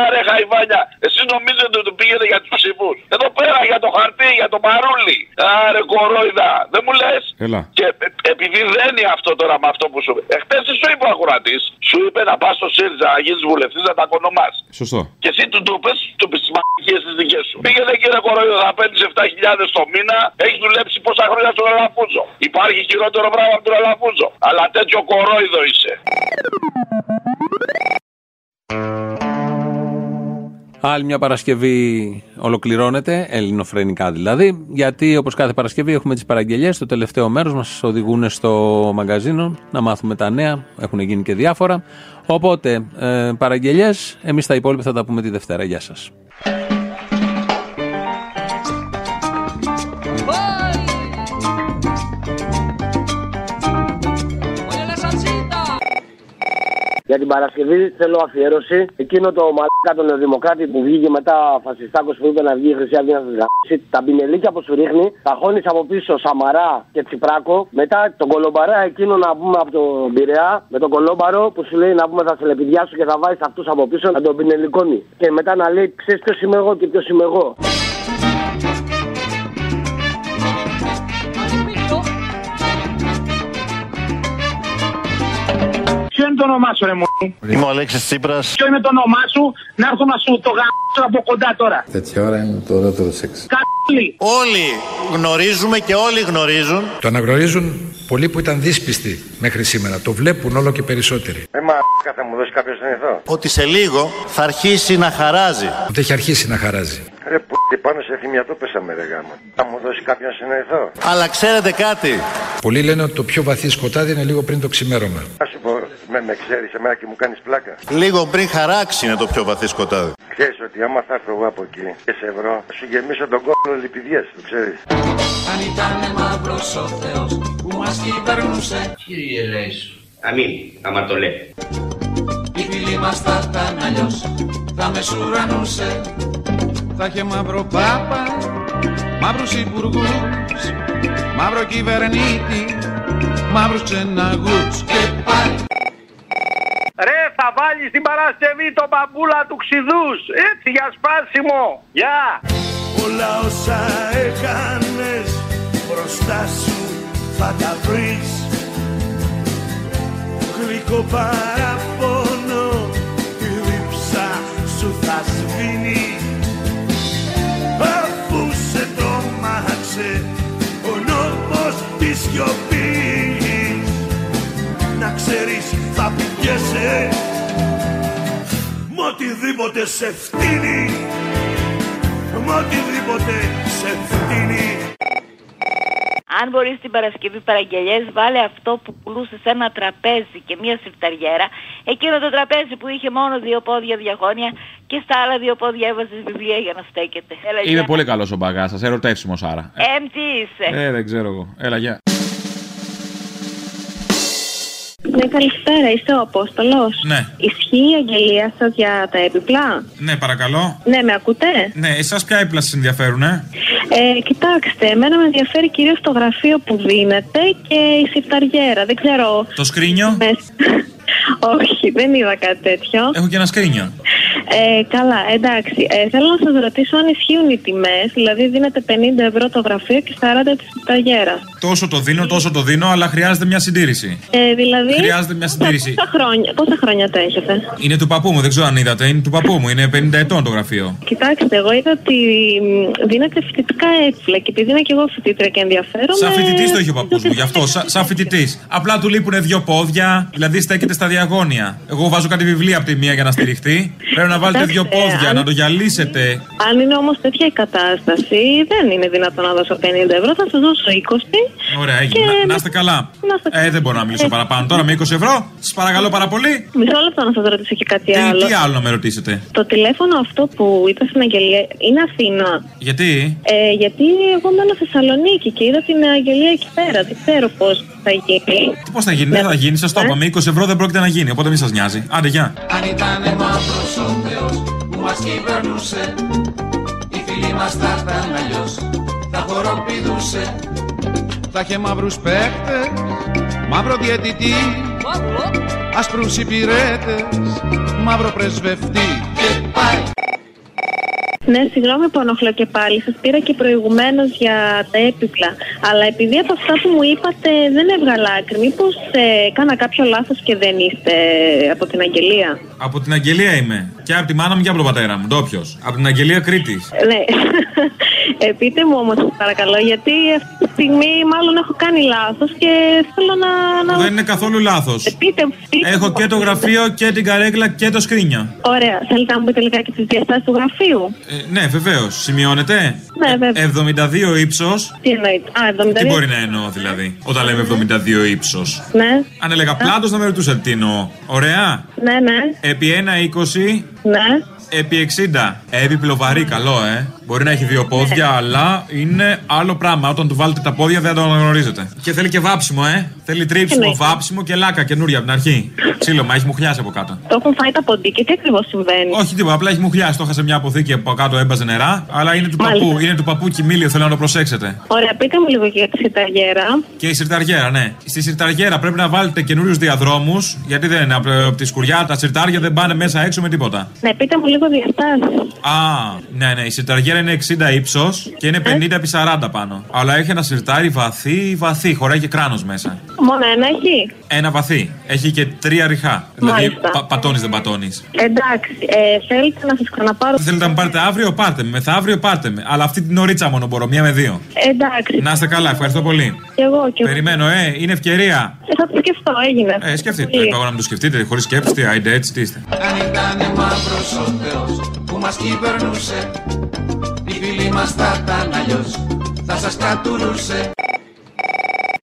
Άρε χαϊφάνια. Εσεί νομίζετε ότι πήγαινε για τους ψήφου. Εδώ πέρα για το χαρτί, για το μαρούλι. Άρε κορόιδα. Δεν μου λες; Έλα. Και ε, επειδή δένει αυτό τώρα με αυτό που σου είπε. Εχθές τι σου είπε ο ακροατής, σου είπε να πας στο ΣΥΡΙΖΑ να γίνεις βουλευτής να τα κονομάς. Σωστό. Και εσύ του το πες, του πει τις μαγικέ τις δικές σου. Πήγαινε κύριε κορόιδα να παίρνεις 7.000 το μήνα, έχεις δουλέψει πόσα χρόνια στον Αλαφούζο. Υπάρχει χειρότερο πράγμα από τον Αλαφούζο. Αλλά τέτοιο κορόιδο είσαι. Άλλη μια Παρασκευή ολοκληρώνεται, ελληνοφρενικά δηλαδή, γιατί όπως κάθε Παρασκευή έχουμε τις παραγγελίες, το τελευταίο μέρος μας οδηγούν στο μαγκαζίνο να μάθουμε τα νέα, έχουν γίνει και διάφορα. Οπότε, ε, παραγγελίες, εμείς τα υπόλοιπα θα τα πούμε τη Δευτέρα. Γεια σας. Για την Παρασκευή θέλω αφιέρωση. Εκείνο το μαλάκα τον Δημοκράτη που βγήκε μετά φασιστάκος που είπε να βγει η Χρυσή Αυγή να σας γράψει. Τα μπινελίκια που σου ρίχνει, τα χώνεις από πίσω Σαμαρά και Τσιπράκο. Μετά τον κολομπαρά εκείνο να πούμε από τον Πειραιά με τον κολόμπαρο που σου λέει να πούμε θα σε λεπιδιά σου και θα βάζεις αυτούς από πίσω να τον πινελικώνει. Και μετά να λέει ξέρεις ποιος είμαι εγώ και ποιος είμαι εγώ. Είναι το όνομά σου, ρε μου. Είμαι ο Αλέξης Τσίπρας. Ποιο είναι το όνομά σου, να έρθω να σου το γάμψω από κοντά τώρα. Τέτοια ώρα είναι το ωραιότερο σεξ. Καλή. Όλοι γνωρίζουμε και όλοι γνωρίζουν Το αναγνωρίζουν πολλοί που ήταν δύσπιστοι μέχρι σήμερα. Το βλέπουν όλο και περισσότεροι. Ε, μα θα μου δώσει κάποιος συνηθό. ότι σε λίγο θα αρχίσει να χαράζει. Ότι έχει αρχίσει να χαράζει. Ρε που πάνω σε θυμιατό πέσαμε ρε γάμα. Θα μου δώσει κάποιον συνηθό. Αλλά ξέρετε κάτι, Πολλοί λένε ότι το πιο βαθύ σκοτάδι είναι λίγο πριν το ξημέρωμα. Α σου πω, με, με ξέρεις εμένα και μου κάνεις πλάκα. λίγο πριν χαράξει είναι το πιο βαθύ σκοτάδι. Ξέρεις ότι άμα θα έρθω εγώ από εκεί και σε βρω, θα σου γεμίσω τον κόλλο λιπηδιές, το ξέρεις. Αν ήταν μαύρος ο Θεός που μας κυβερνούσε Κύριε Λέησου. Αμήν, άμα το λέει. Οι φίλοι μας θα ήταν αλλιώς θα μεσουρανούσε Θα είχε μαύρο πάπα, μαύρους υπουργούς, μαύρο κυβερνήτη, μαύρους ξεναγούς και πάλι. Ρε, θα βάλεις την Παρασκευή το μπαμπούλα του ξιδούς. Έτσι για σπάσιμο. Γεια. Όλα όσα έκανες μπροστά σου θα τα βρεις Γλυκό παραπονό τη δίψα σου θα σβήνει Αφού σε τρόμαξε ο νόμος της σιωπής Να ξέρεις θα πηγέσαι Μ' οτιδήποτε σε φτύνει Μ' οτιδήποτε σε φτύνει Αν μπορείς την Παρασκευή παραγγελιές, βάλε αυτό που πουλούσε σε ένα τραπέζι και μία σιρταριέρα. Εκείνο το τραπέζι που είχε μόνο δύο πόδια διαγώνια και στα άλλα δύο πόδια έβαζες βιβλία για να στέκεται. Έλα, Είμαι γεια. πολύ καλός ο μπαγκά σας, ερωτεύσιμο άρα. Εμ, τι είσαι. Ε, δεν ξέρω εγώ. Έλα, γεια. Ναι, καλησπέρα, είστε ο Απόστολος. Ναι. Ισχύει η αγγελία σας για τα έπιπλα; Ναι, παρακαλώ. Ναι, με ακούτε; Ναι, εσάς ποια έπλα σας ενδιαφέρουν, ε; Ε, κοιτάξτε, εμένα με ενδιαφέρει κυρίως το γραφείο που δίνετε και η σιρταριέρα. Δεν ξέρω. Το σκρίνιο; [laughs] Όχι, δεν είδα κάτι τέτοιο. Έχω και ένα σκρίνιο. Ε, καλά, εντάξει. Ε, θέλω να σας ρωτήσω αν ισχύουν οι τιμές. Δηλαδή, δίνετε 50 ευρώ το γραφείο και 40 τη σιρταριέρα. Τόσο το δίνω, τόσο το δίνω, αλλά χρειάζεται μια συντήρηση. Ε, δηλαδή. Χρειάζεται μια συντήρηση. Πόσα χρόνια, πόσα χρόνια το έχετε; Είναι του παππού μου, δεν ξέρω αν είδατε. Είναι του παππού μου, είναι 50 ετών το γραφείο. Κοιτάξτε, εγώ είδα ότι μ, δίνετε φοιτητικά έπιπλα και επειδή είμαι και εγώ φοιτήτρια και ενδιαφέρομαι. Σαν φοιτητής το είχε ο παππούς μου, γι' αυτό. [laughs] Σα, σαν φοιτητής. Απλά του λείπουν δύο πόδια, δηλαδή στέκεται στα διαγώνια. Εγώ βάζω κάτι βιβλία από τη μία για να στηριχτεί. Πρέπει να βάλετε δύο Κοιτάξτε, πόδια, αν- να το γυαλίσετε. Αν είναι όμως τέτοια η κατάσταση, δεν είναι δυνατόν να δώσω 50 ευρώ, θα σας δώσω 20. Ωραία, έγινε. Και Να, να είστε καλά. Να είστε Ε, δεν μπορώ να μιλήσω Ε. παραπάνω. Τώρα με 20 ευρώ, σας παρακαλώ πάρα πολύ. Μισό λεπτό να σας ρωτήσω και κάτι Τι, άλλο. τι άλλο να με ρωτήσετε; Το τηλέφωνο αυτό που είπα στην αγγελία είναι Αθήνα. Γιατί; Ε, γιατί εγώ μένω Θεσσαλονίκη και είδα την αγγελία εκεί πέρα. Δεν ξέρω πώς θα γίνει. Πώς θα γίνει, δεν θα γίνει, σας το είπα. Με 20 ευρώ δεν πρόκειται να γίνει, οπότε μην σας νοιάζει. Άντε, γεια. Αν ήταν μαύρος ο Θεός που μας κυβερνούσε Οι φίλοι μας θα ήταν αλλιώς θα χοροπηδούσε Θα είχε μαύρους παίχτες, μαύρο διαιτητή, άσπρους υπηρέτες, μαύρο πρεσβευτή. Και πάει Ναι, συγγνώμη που ενοχλώ και πάλι. Σας πήρα και προηγουμένως για τα έπιπλα. Αλλά επειδή από αυτά που μου είπατε δεν έβγαλα άκρη, μήπως ε, κάνα κάποιο λάθος και δεν είστε από την αγγελία; Από την Αγγελία είμαι. Και από τη μάνα μου και από τον πατέρα μου. Ντόπιος. Από την Αγγελία Κρήτης. Ναι. [laughs] Ε, πείτε μου όμως, παρακαλώ, γιατί αυτή τη στιγμή μάλλον έχω κάνει λάθος και θέλω να. να... Δεν είναι καθόλου λάθος. Πείτε μου. πείτε Έχω μου. και το γραφείο και την καρέκλα και το σκρίνιο. Ωραία. Θέλετε να μου πείτε λιγάκι τις διαστάσεις του γραφείου; Ε, ναι, βεβαίως. Σημειώνεται; Ναι, βέβαια. 72 ύψος. Τι εννοείται. Α, 72. Τι μπορεί να εννοώ δηλαδή, όταν λέμε 72 ύψος; Ναι, Αν έλεγα πλάτος, να με ρωτούσατε τι εννοώ. Ωραία. ναι, ναι. Επί 1,20 Ναι. επί 60. Έπιπλο βαρύ, καλό, ε. Μπορεί να έχει δύο πόδια, αλλά είναι άλλο πράγμα. Όταν του βάλετε τα πόδια δεν το αναγνωρίζετε. Και θέλει και βάψιμο, ε. Θέλει τρίψιμο, Εννοείται. βάψιμο και λάκα καινούρια από την αρχή. Ξύλωμα, έχει μουχλιάσει από κάτω. Το έχουν φάει τα ποντίκια, τι ακριβώς συμβαίνει; Όχι τίποτα, απλά έχει μουχλιάσει. Το είχα σε μια αποθήκη από κάτω, έμπαζε νερά. Αλλά είναι του Μάλιστα. παππού, είναι του παππού κοιμήλιο, θέλω να το προσέξετε. Ωραία, πείτε μου λίγο για τη σιταγέρα. Και η σιρταριέρα, ναι. Στη σιρταριέρα πρέπει να βάλετε καινούριους διαδρόμους. Γιατί δεν είναι από, από τη σκουριά, τα σιρτάρια δεν πάνε μέσα έξω με τίποτα. Ναι, πείτε μου λίγο διαστάσεις. Α, ναι, ναι. Η σιρταριέρα είναι 60 ύψος και είναι 50 επί 40 πάνω. Αλλά έχει ένα σιρτάρι βαθύ, βαθύ. Χωράει και κράνος μέσα. Μόνο ένα έχει; Ένα βαθύ. Έχει και τρία ριχά. Δηλαδή Μάλιστα. πα, πατώνεις, δεν πατώνεις. Εντάξει, ε, θέλετε να σας ξαναπάρω. Θέλετε να με πάρετε αύριο, πάρτε με. Μεθαύριο, πάρτε με. Αλλά αυτή την ωρίτσα μόνο μπορώ, μία με δύο. Εντάξει. Να είστε καλά, ευχαριστώ πολύ. Κι εγώ, κι εγώ. Περιμένω, ε, είναι ευκαιρία. Ε, θα το σκεφτώ, έγινε. Ε, σκεφτείτε. Είπα εγώ να μην το σκεφτείτε, χωρίς σκέψη, τι, άιντε έτσι, τι είστε. Αν ήταν μαύρος ο Θεός που μας κυβερνούσε Οι φίλοι μας θα ήταν αλλιώς Θα σας κατουρούσε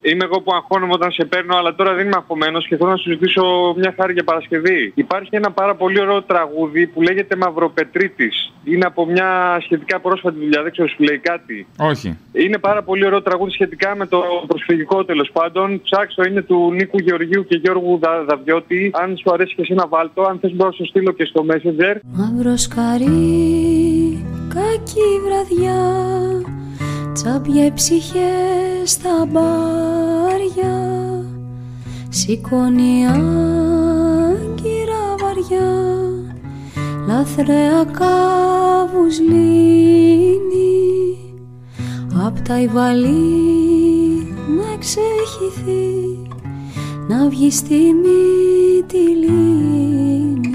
Είμαι εγώ που αγχώνομαι όταν σε παίρνω, αλλά τώρα δεν είμαι αγχωμένος και θέλω να σου ζητήσω μια χάρη για Παρασκευή. Υπάρχει ένα πάρα πολύ ωραίο τραγούδι που λέγεται Μαυροπετρίτης. Είναι από μια σχετικά πρόσφατη δουλειά, δεν ξέρω, σου λέει κάτι; Όχι. Είναι πάρα πολύ ωραίο τραγούδι σχετικά με το προσφυγικό τέλος πάντων. Ψάξω, είναι του Νίκου Γεωργίου και Γιώργου Δα, Δαβιώτη. Αν σου αρέσει και εσύ να βάλτο, αν θες μπορώ να σου στείλω και στο Messenger. Μαύρο σκαρί, κακή βραδιά Τσάπια οι ψυχές στα μπάρια Σηκώνει άγκυρα βαριά. Λαθρέα κάβους λύνει Απ' τα υβαλή να εξεχυθεί Να βγει στη μύτη Βάλ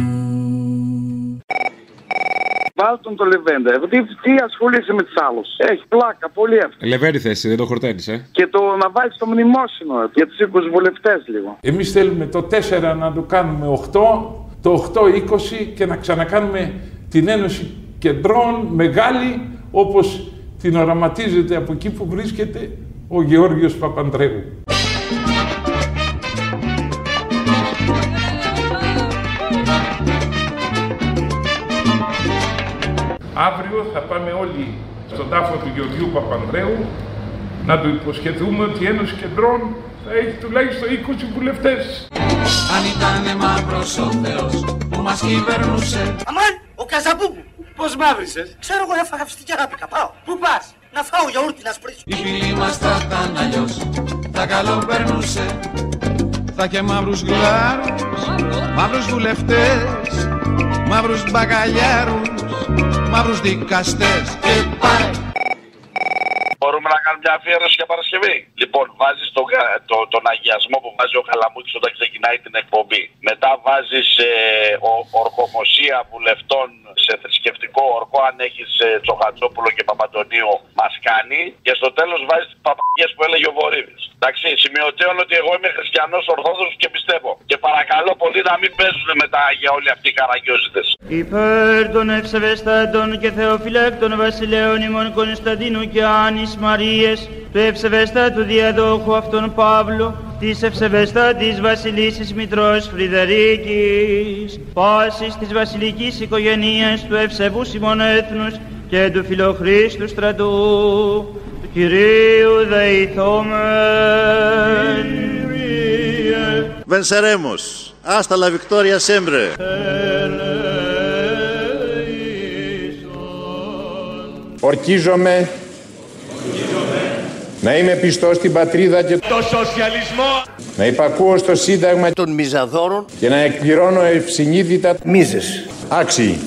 τον το Λεβέντα. Ε, Τι, τι ασχολείσαι με τους άλλους; Έχει πλάκα, πολύ εύκολο. Λεβέρη θέση, δεν το χορταίνεις, ε; Και το να βάλεις το μνημόσυνο ε, για τους 20 βουλευτές λίγο. Εμείς θέλουμε το 4 να το κάνουμε 8, το 8-20 και να ξανακάνουμε την Ένωση Κεντρών μεγάλη όπως την οραματίζεται από εκεί που βρίσκεται ο Γεώργιος Παπανδρέου. Αύριο θα πάμε όλοι στον τάφο του Γεωργίου Παπανδρέου να του υποσχεθούμε ότι η Ένωση Κεντρών θα έχει τουλάχιστον 20 βουλευτές. Αν ήταν μαύρος ο Θεός που μας κυβερνούσε Αμάν, ο Καζαμπούμπου. Πώς μαύρισες. Ξέρω εγώ έφαγα φυστική αγάπηκα. Πάω. Πού πας; Να φάω γιαούρτι να σπρίσω. Οι φίλοι μας θα ήταν αλλιώς Θα καλό περνούσε Θα και μαύρους γλάρους, μαύρους βουλευτές, μαύρους μπακαλιάρους, μαύρους δικαστές. Και πάει. Μπορούμε να κάνουμε μια αφιέρωση για Παρασκευή. Λοιπόν, βάζεις το, το, τον αγιασμό που βάζει ο Καλαμούκη όταν ξεκινάει την εκπομπή. Μετά βάζεις ε, ο- ορκομοσία βουλευτών σε θρησκευτικό ορκό, αν έχεις ε, Τσοχατσόπουλο και Παπαντονίου, μας κάνει. Και στο τέλος βάζεις τις παπαγιές που έλεγε ο Βορύδης. Εντάξει, σημειωτέων ότι εγώ είμαι χριστιανός Ορθόδοξος και πιστεύω. Και παρακαλώ πολύ να μην παίζουν με τα άγια όλοι αυτοί οι καραγκιόζητες. Υπέρ των ευσεβεστάτων και θεοφυλάκτων βασιλέων ημών Κωνσταντίνου και Άνης Μαρίες, του ευσεβεστάτου διαδόχου αυτών Παύλου, της ευσεβεστάτης βασιλίσης Μητρός Φρυδερίκης, πάσης της βασιλικής οικογενείας του ευσεβούς ημών έθνους και του φιλοχρίστου στρατού, του Κυρίου δεηθόμεν. Venceremos. Hasta la victoria siempre. Ορκίζομαι να είμαι πιστός στην πατρίδα και Το σοσιαλισμό. να υπακούω στο σύνταγμα των μιζαδόρων και να εκπληρώνω ευσυνείδητα μίζες. Άξιοι.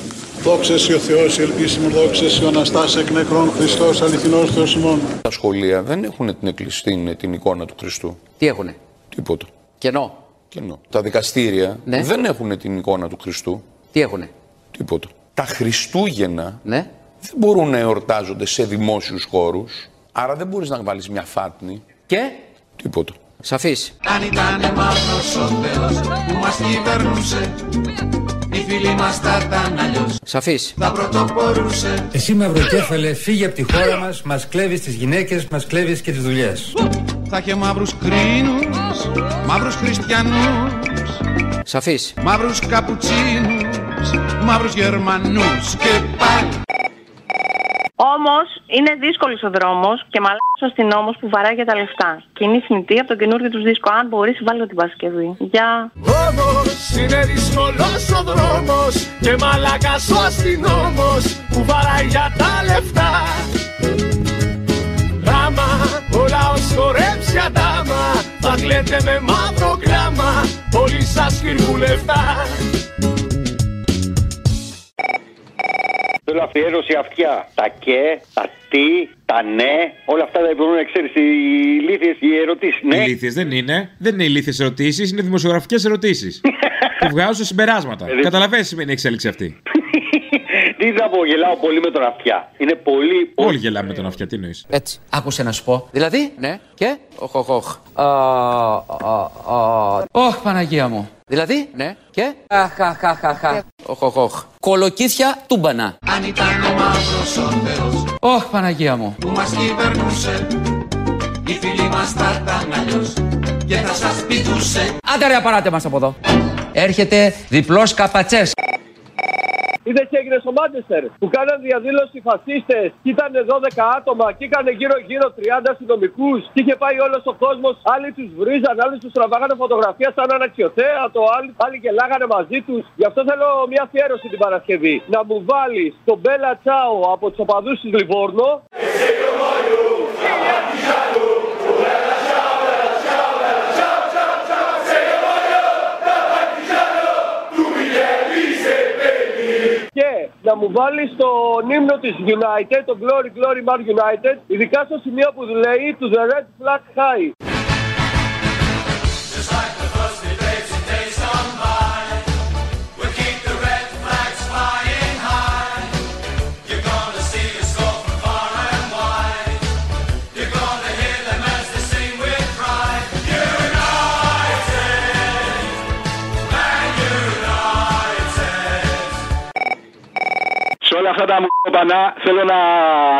Δόξα ο Θεός, ελπίσιμο δόξα ο Αναστάς εκ νεκρών Χριστός, αληθινός Θεός ημών. Τα σχολεία δεν έχουν την, εκκλησ- την, την εικόνα του Χριστού. Τι έχουνε; Τίποτα. Κενό; Κενό. Τα δικαστήρια Ναι. δεν έχουν την εικόνα του Χριστού. Τι έχουνε; Τίποτα. Τα Χριστούγεννα Ναι. δεν μπορούν να εορτάζονται σε δημόσιους χώρους. Άρα δεν μπορείς να βάλεις μια φάτνη. Και; Τίποτα. Σαφής. Αν ήταν μαύρος ο Θεός που μας κυβερνούσε Οι φίλοι μας θα ήταν αλλιώς Σαφής. Θα πρωτοπορούσε Εσύ μαυροκέφαλε, φύγε από τη χώρα μας, μας κλέβεις τις γυναίκες, μας κλέβεις και τις δουλειές. Θα και μαύρους κρίνους, μαύρους χριστιανούς, Σαφής. μαύρους καπουτσίνους, μαύρους γερμανούς. Και πάει. Όμως είναι δύσκολος ο δρόμος και μαλάκα ο αστυνόμος που βαράει για τα λεφτά. Και είναι θνητή από το καινούργιο τους δίσκο. Αν μπορείς, βάλω την Παρασκευή. Γεια. Όμως είναι δύσκολος ο δρόμος Και μαλάκας ο αστυνόμος Που βαράει για τα λεφτά Άμα ο λαός χορέψει αντάμα Θα κλαίτε με μαύρο γράμμα Όλοι σας χειρμού λεφτά Θέλω αφιέρωση αυτιά. Τα και, τα τι, τα ναι, όλα αυτά δεν μπορούν να ξέρεις. Οι ηλίθιες οι ερωτήσεις. Ναι. Ηλίθιες δεν είναι. Δεν είναι ηλίθιες ερωτήσεις, είναι δημοσιογραφικές ερωτήσεις. [laughs] που βγάζουν συμπεράσματα. Ε, Καταλαβαίνεις τι σημαίνει η εξέλιξη αυτή. [laughs] Τι θα πω, γελάω πολύ με τον αυτιά. Είναι πολύ. Όλοι γελάμε με τον αυτιά, τι εννοείς; Έτσι, άκουσε να σου πω. Δηλαδή, ναι, και. Οχ, οχ, οχ. Α, α, α. Ωχ, Παναγία μου. Δηλαδή, ναι, και. Αχ, αχ, αχ, αχ, αχ. Οχ, οχ, οχ. Κολοκύθια τούμπανα. Αν ήταν ο μαύρος ο Θεός Ωχ, Παναγία μου. που μας κυβερνούσε Οι φίλοι μας θα ήταν αλλιώς Και θα σας πηδούσε Άντε ρε, απαράτε μας από εδώ. Έρχεται διπλός καπατσές. Είδε τι έγινε στο Μάντσεστερ που κάναν διαδήλωση οι φασίστες και ήταν 12 άτομα και είχαν γύρω-γύρω 30 αστυνομικούς και είχε πάει όλος ο κόσμος. Άλλοι τους βρίζαν, άλλοι τους τραβάγανε φωτογραφία σαν αναξιοθέατο, άλλοι, άλλοι γελάγανε μαζί τους. Γι' αυτό θέλω μια αφιέρωση την Παρασκευή. Να μου βάλεις τον Μπέλα Τσάο από τους οπαδούς της Λιβόρνο. Να μου βάλει τον ύμνο της United, το Glory Glory Man United, ειδικά στο σημείο που λέει to the Red Flag High. Αυτά τα μ***πανά θέλω να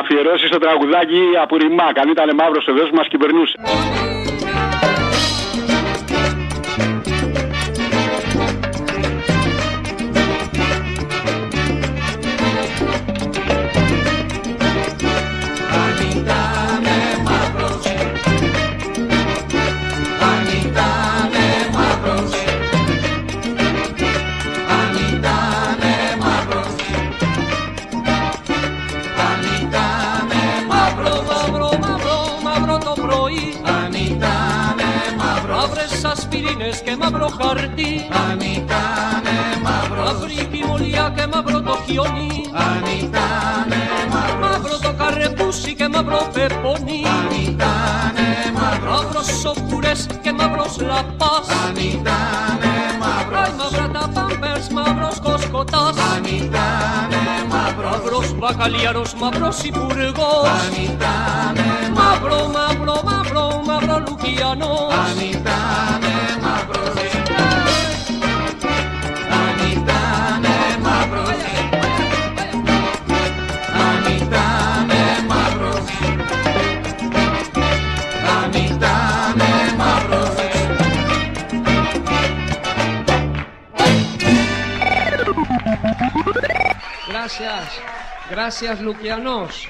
αφιερώσει το τραγουδάκι από ρημά. Αν ήταν μαύρος ο Θεός που μας κυβερνούσε. Σοκουρές και μαύρος λαπάς. Αν ήτανε μαύρος. Άι μαύρα τα πάμπερς, μαύρος κοσκοτάς. Αν ήτανε μαύρος. Μαύρος μπακαλιάρος, μαύρος υπουργός. Αν ήτανε Μαύρο, μαύρο, μαύρο, μαύρο λουκιανός. Αν ήτανε μαύρος Gracias, gracias Luquianos.